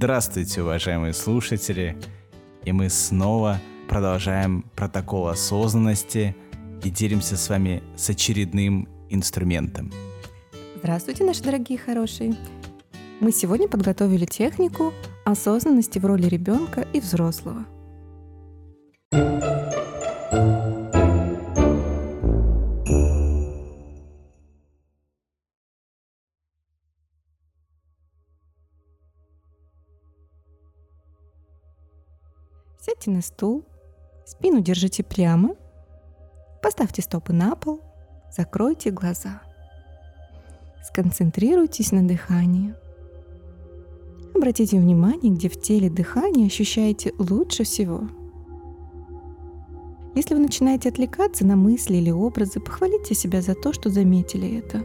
Здравствуйте, уважаемые слушатели! И мы снова продолжаем протокол осознанности и делимся с вами с очередным инструментом. Здравствуйте, наши дорогие хорошие! Мы сегодня подготовили технику осознанности в роли ребенка и взрослого. Сядьте на стул, спину держите прямо, поставьте стопы на пол, закройте глаза. Сконцентрируйтесь на дыхании. Обратите внимание, где в теле дыхание ощущаете лучше всего. Если вы начинаете отвлекаться на мысли или образы, похвалите себя за то, что заметили это.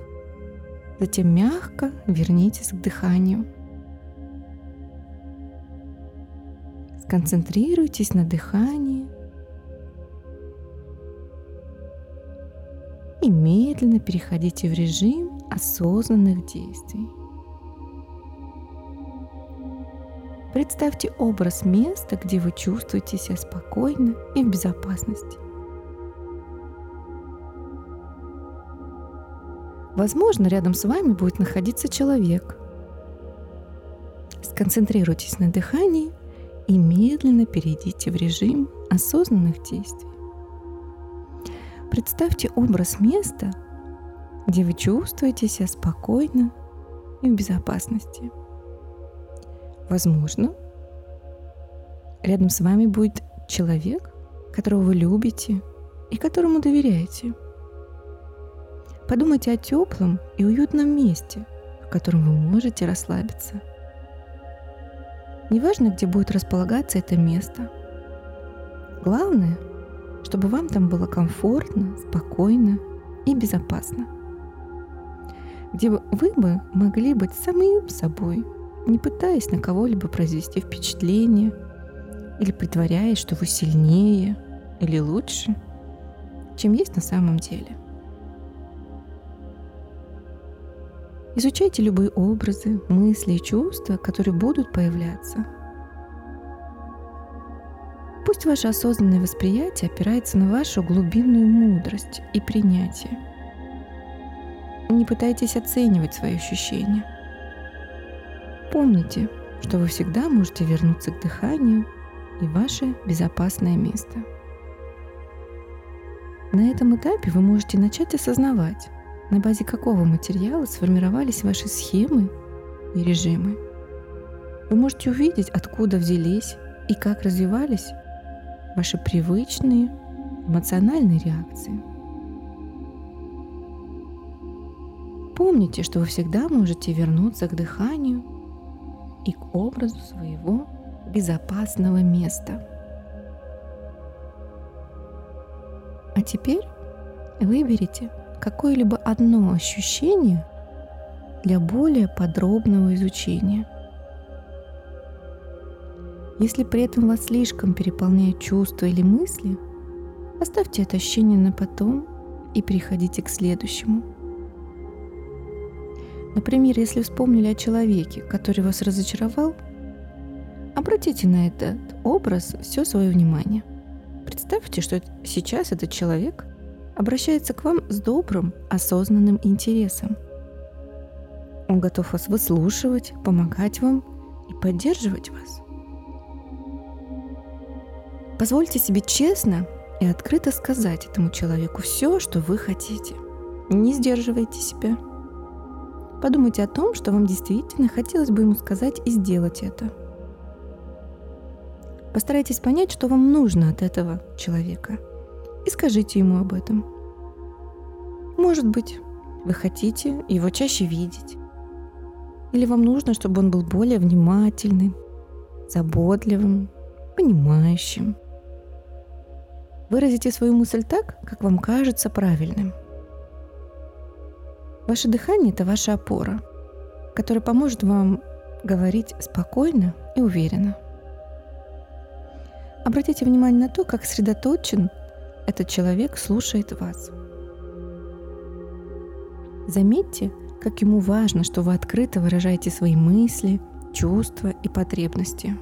Затем мягко вернитесь к дыханию – Сконцентрируйтесь на дыхании и медленно переходите в режим осознанных действий. Представьте образ места, где вы чувствуете себя спокойно и в безопасности. Возможно, рядом с вами будет находиться человек. Сконцентрируйтесь на дыхании и медленно перейдите в режим осознанных действий. Представьте образ места, где вы чувствуете себя спокойно и в безопасности. Возможно, рядом с вами будет человек, которого вы любите и которому доверяете. Подумайте о теплом и уютном месте, в котором вы можете расслабиться – Неважно, где будет располагаться это место. Главное, чтобы вам там было комфортно, спокойно и безопасно. Где вы бы могли быть самим собой, не пытаясь на кого-либо произвести впечатление или притворяясь, что вы сильнее или лучше, чем есть на самом деле. Изучайте любые образы, мысли и чувства, которые будут появляться. Пусть ваше осознанное восприятие опирается на вашу глубинную мудрость и принятие. Не пытайтесь оценивать свои ощущения. Помните, что вы всегда можете вернуться к дыханию и ваше безопасное место. На этом этапе вы можете начать осознавать, на базе какого материала сформировались ваши схемы и режимы. Вы можете увидеть, откуда взялись и как развивались ваши привычные эмоциональные реакции. Помните, что вы всегда можете вернуться к дыханию и к образу своего безопасного места. А теперь выберите какое-либо одно ощущение для более подробного изучения. Если при этом вас слишком переполняют чувства или мысли, оставьте это ощущение на потом и переходите к следующему. Например, если вспомнили о человеке, который вас разочаровал, обратите на этот образ все свое внимание. Представьте, что сейчас этот человек обращается к вам с добрым, осознанным интересом. Он готов вас выслушивать, помогать вам и поддерживать вас. Позвольте себе честно и открыто сказать этому человеку все, что вы хотите. Не сдерживайте себя. Подумайте о том, что вам действительно хотелось бы ему сказать и сделать это. Постарайтесь понять, что вам нужно от этого человека – и скажите ему об этом. Может быть, вы хотите его чаще видеть. Или вам нужно, чтобы он был более внимательным, заботливым, понимающим. Выразите свою мысль так, как вам кажется правильным. Ваше дыхание – это ваша опора, которая поможет вам говорить спокойно и уверенно. Обратите внимание на то, как сосредоточен этот человек слушает вас. Заметьте, как ему важно, что вы открыто выражаете свои мысли, чувства и потребности.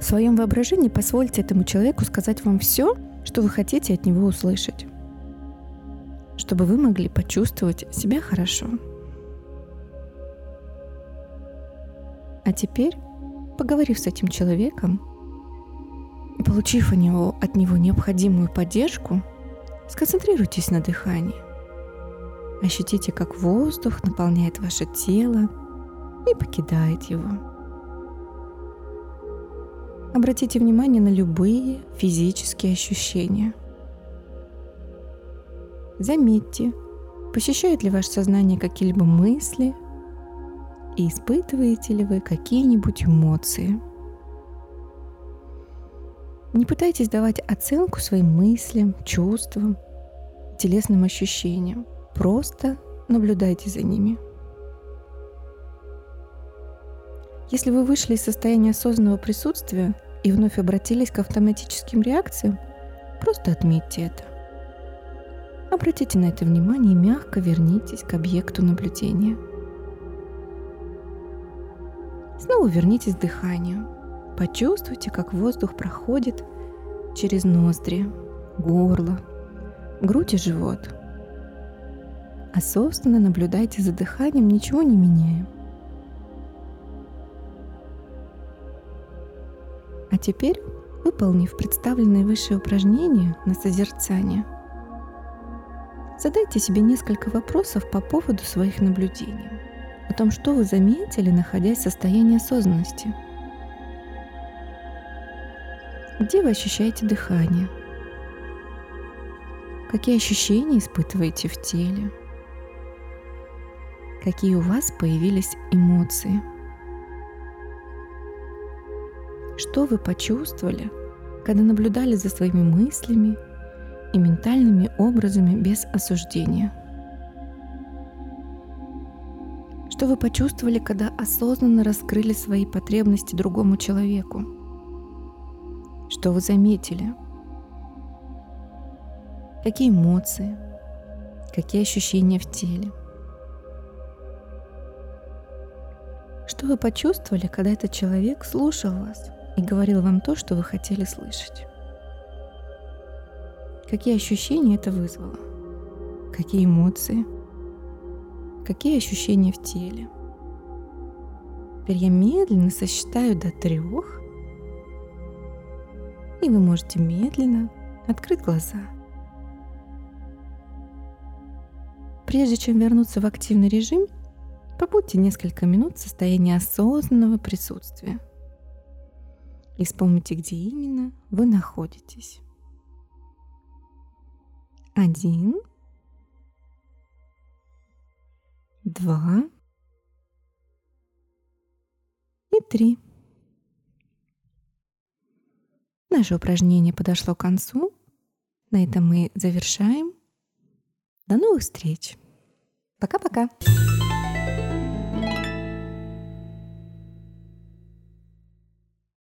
В своем воображении позвольте этому человеку сказать вам все, что вы хотите от него услышать, чтобы вы могли почувствовать себя хорошо. А теперь, поговорив с этим человеком получив у него, от него необходимую поддержку, сконцентрируйтесь на дыхании. Ощутите, как воздух наполняет ваше тело и покидает его. Обратите внимание на любые физические ощущения. Заметьте, посещает ли ваше сознание какие-либо мысли и испытываете ли вы какие-нибудь эмоции. Не пытайтесь давать оценку своим мыслям, чувствам, телесным ощущениям. Просто наблюдайте за ними. Если вы вышли из состояния осознанного присутствия и вновь обратились к автоматическим реакциям, просто отметьте это. Обратите на это внимание и мягко вернитесь к объекту наблюдения – Снова вернитесь к дыханию. Почувствуйте, как воздух проходит через ноздри, горло, грудь и живот. А собственно наблюдайте за дыханием, ничего не меняя. А теперь, выполнив представленное выше упражнение на созерцание, задайте себе несколько вопросов по поводу своих наблюдений о том, что вы заметили, находясь в состоянии осознанности. Где вы ощущаете дыхание? Какие ощущения испытываете в теле? Какие у вас появились эмоции? Что вы почувствовали, когда наблюдали за своими мыслями и ментальными образами без осуждения – Что вы почувствовали, когда осознанно раскрыли свои потребности другому человеку? Что вы заметили? Какие эмоции? Какие ощущения в теле? Что вы почувствовали, когда этот человек слушал вас и говорил вам то, что вы хотели слышать? Какие ощущения это вызвало? Какие эмоции? Какие ощущения в теле? Теперь я медленно сосчитаю до трех, и вы можете медленно открыть глаза. Прежде чем вернуться в активный режим, побудьте несколько минут в состоянии осознанного присутствия и вспомните, где именно вы находитесь. Один – два и три. Наше упражнение подошло к концу. На этом мы завершаем. До новых встреч. Пока-пока.